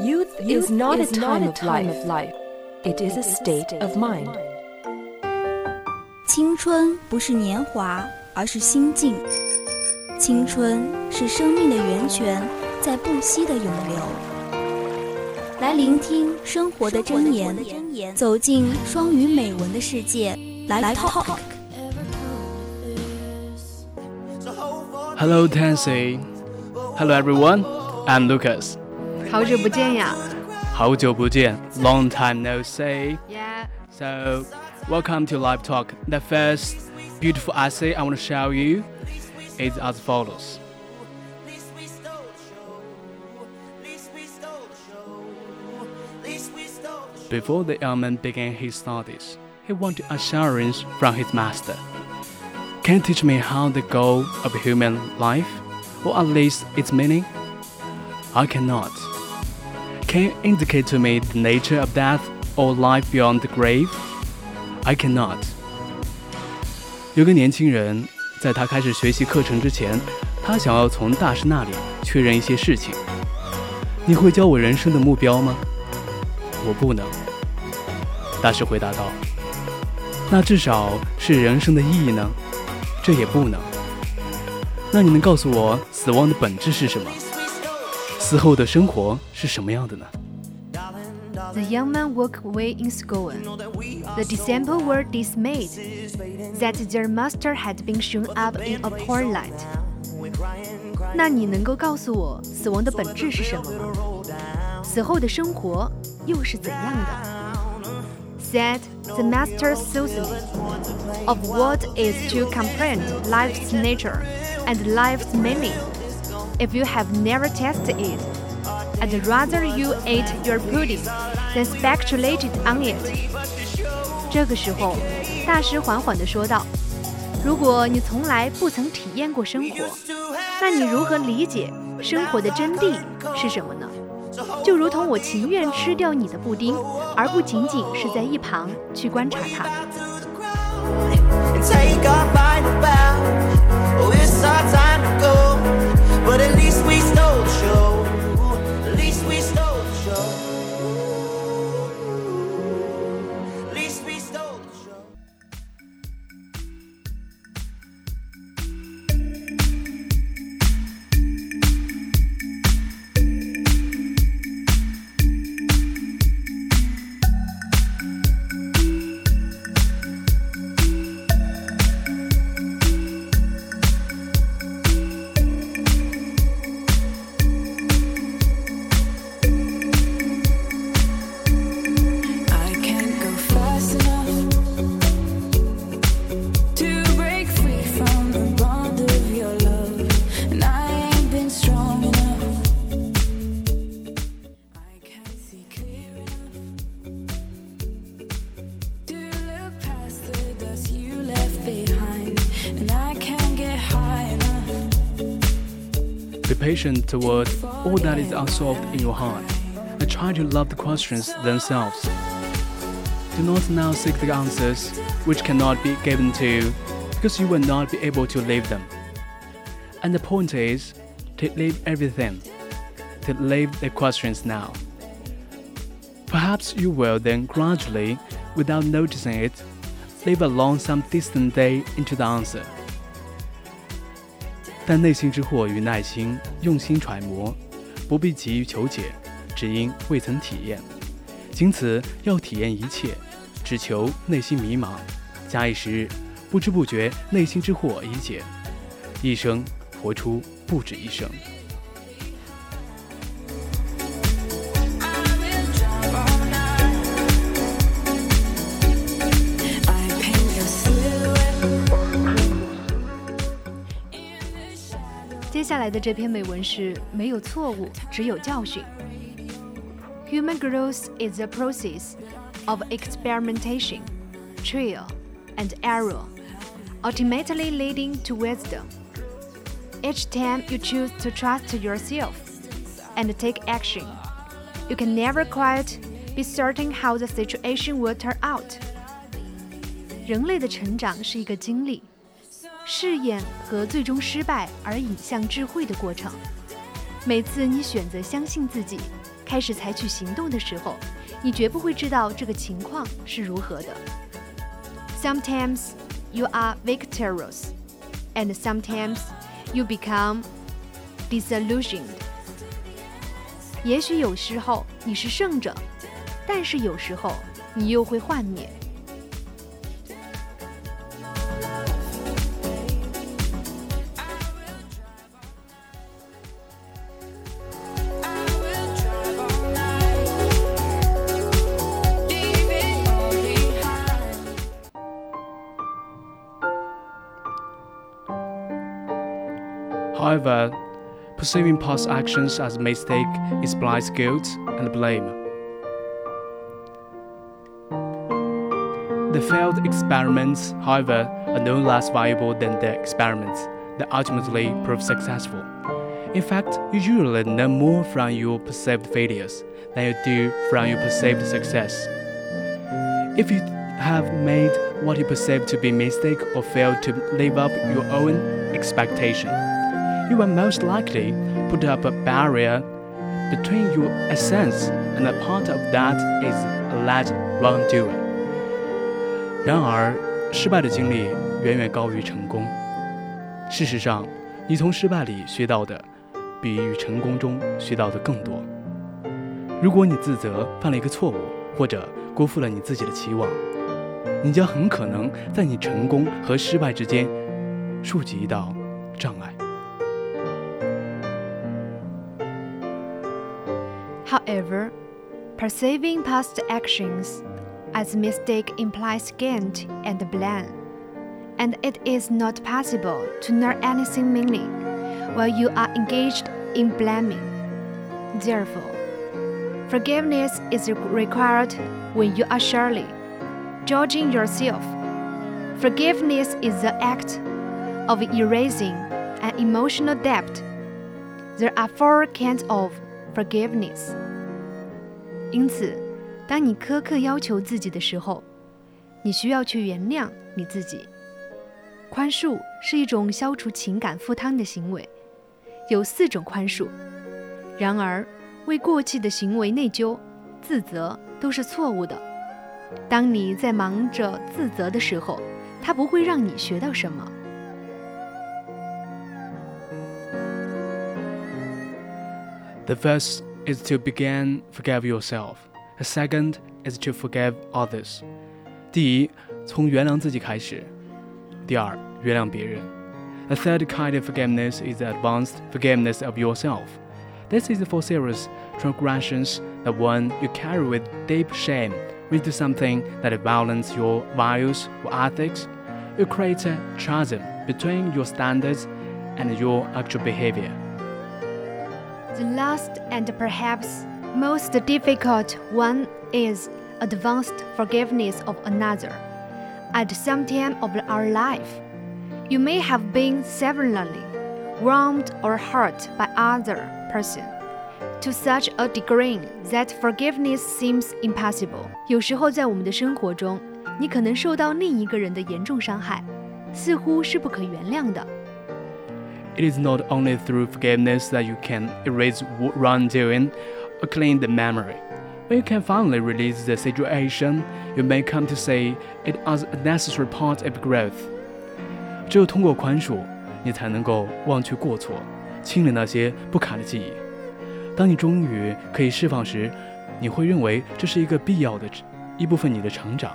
Youth is not a time of life. It is a state of mind. 青春不是年华，而是心境。青春是生命的源泉，在不息的涌流。来聆听生活的箴言，走进双语美文的世界。来 talk。 Hello, Tansy. Hello, everyone. I'm Lucas. 好久不见呀！好久不见，Long time no see. So, welcome to Life Talk. The first beautiful essay I want to show you is as follows. Before the young man began his studies, he wanted assurance from his master. Can you teach me how the goal of human life, or at least its meaning? I cannot. Can you indicate to me the nature of death or life beyond the grave? I cannot. 有个年轻人，在他开始学习课程之前，他想要从大师那里确认一些事情。你会教我人生的目标吗？我不能。大师回答道。那至少是人生的意义呢？这也不能。那你能告诉我死亡的本质是什么？死后的生活是什么样的呢？ The young man walked away in scorn. The disciples were dismayed that their master had been shown up in a poor light. 那你能够告诉我死亡的本质是什么吗？死后的生活又是怎样的？Said the master solemnly, of what is to comprehend life's nature and life's meaning. If you have never tasted it, I'd rather you ate your pudding than speculated on it. 这个时候，大师缓缓地说道：“如果你从来不曾体验过生活，那你如何理解生活的真谛是什么呢？就如同我情愿吃掉你的布丁，而不仅仅是在一旁去观察它。” Patient toward all that is unsolved in your heart, and try to love the questions themselves. Do not now seek the answers which cannot be given to you, because you will not be able to live them. And the point is to leave everything, to leave the questions now. Perhaps you will then gradually, without noticing it, live along some distant day into the answer. 但内心之惑与耐心，用心揣摩，不必急于求解，只因未曾体验。仅此要体验一切，只求内心迷茫。假以时日，不知不觉内心之惑已解，一生活出不止一生。接下来的这篇美文是没有错误，只有教训。Human growth is a process of experimentation, trial, and error, ultimately leading to wisdom. Each time you choose to trust yourself and take action, you can never quite be certain how the situation will turn out. 人类的成长是一个经历， 试验和最终失败而引向智慧的过程。每次你选择相信自己，开始采取行动的时候，你绝不会知道这个情况是如何的。Sometimes you are victorious, and sometimes you become disillusioned. 也许有时候你是胜者，但是有时候你又会幻灭。However, perceiving past actions as a mistake implies guilt and blame. The failed experiments, however, are no less valuable than the experiments that ultimately prove successful. In fact, you usually learn more from your perceived failures than you do from your perceived success. If you have made what you perceive to be mistake or failed to live up your own expectation, you will most likely put up a barrier between your essence and a part of that is alleged wrongdoing. 然而，失败的经历远远高于成功。事实上，你从失败里学到的，比与成功中学到的更多。如果你自责犯了一个错误，或者辜负了你自己的期望，你将很可能在你成功和失败之间竖起一道障碍。However, perceiving past actions as mistake implies guilt and blame, and it is not possible to know anything meaning while you are engaged in blaming. Therefore, forgiveness is required when you are surely judging yourself. Forgiveness is the act of erasing an emotional debt. There are four kinds of forgiveness。因此，当你苛刻要求自己的时候，你需要去原谅你自己。宽恕是一种消除情感负担的行为，有四种宽恕。然而，为过去的行为内疚、自责都是错误的。当你在忙着自责的时候，它不会让你学到什么。The first is to begin forgive yourself. The second is to forgive others. 第一，从原谅自己开始；第二，原谅别人。A third kind of forgiveness is the advanced forgiveness of yourself. This is for serious transgressions, the one you carry with deep shame, when you do something that violates your values or ethics. You create a chasm between your standards and your actual behavior. The last and perhaps most difficult one is advanced forgiveness of another. At some time of our life, you may have been severely wronged or hurt by other person to such a degree that forgiveness seems impossible. 有时候在我们的生活中，你可能受到另一个人的严重伤害，似乎是不可原谅的。 it is not only through forgiveness that you can erase wrongdoing or clean the memory. When you can finally release the situation, you may come to see it as a necessary part of growth. 只有通过宽恕，你才能够忘却过错，清理那些不堪的记忆。当你终于可以释放时，你会认为这是一个必要的一部分你的成长。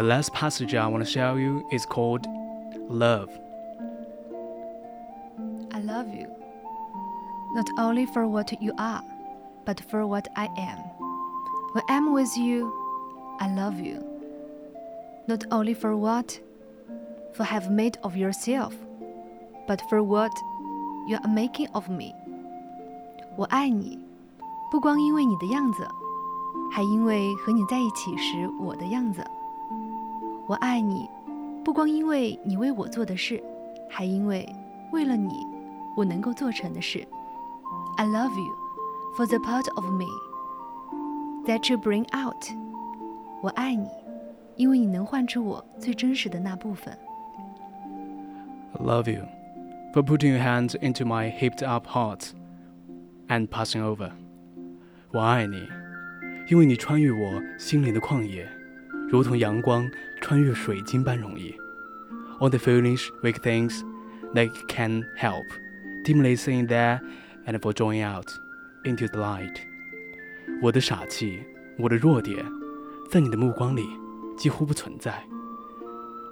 The last passage I want to show you is called Love. I love you, not only for what you are, but for what I am. When I'm with you, I love you, not only for what you have made of yourself, but for what you are making of me. 我爱你， 不光因为你的样子，还因为和你在一起时我的样子。 我爱你，不光因为你为我做的事，还因为为了你，我能够做成的事。I love you for the part of me that you bring out。我爱你，因为你能唤出我最真实的那部分。I love you for putting your hands into my heaped up heart and passing over。我爱你，因为你穿越我心灵的旷野， 如同阳光穿越水晶般容易。All the foolish, weak things that can help, dimly seeing there and for drawing out into the light。我的傻气，我的弱点，在你的目光里几乎不存在，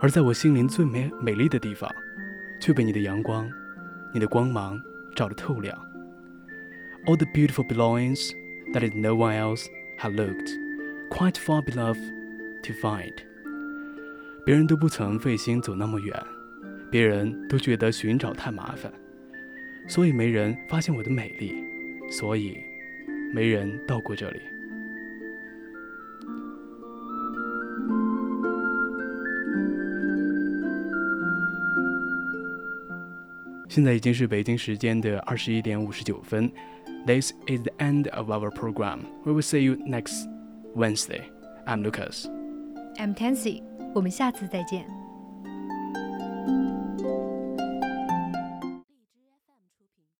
而在我心灵最美美丽的地方，却被你的阳光、你的光芒照得透亮。All the beautiful belongings that is no one else had looked quite far below to find。别人都不曾费心走那么远，别人都觉得寻找太麻烦，所以没人发现我的美丽，所以没人到过这里。现在已经是北京时间的二十一点五十九分。This is the end of our program. We will see you next Wednesday. I'm Lucas. I'm Tansy，我们下次再见。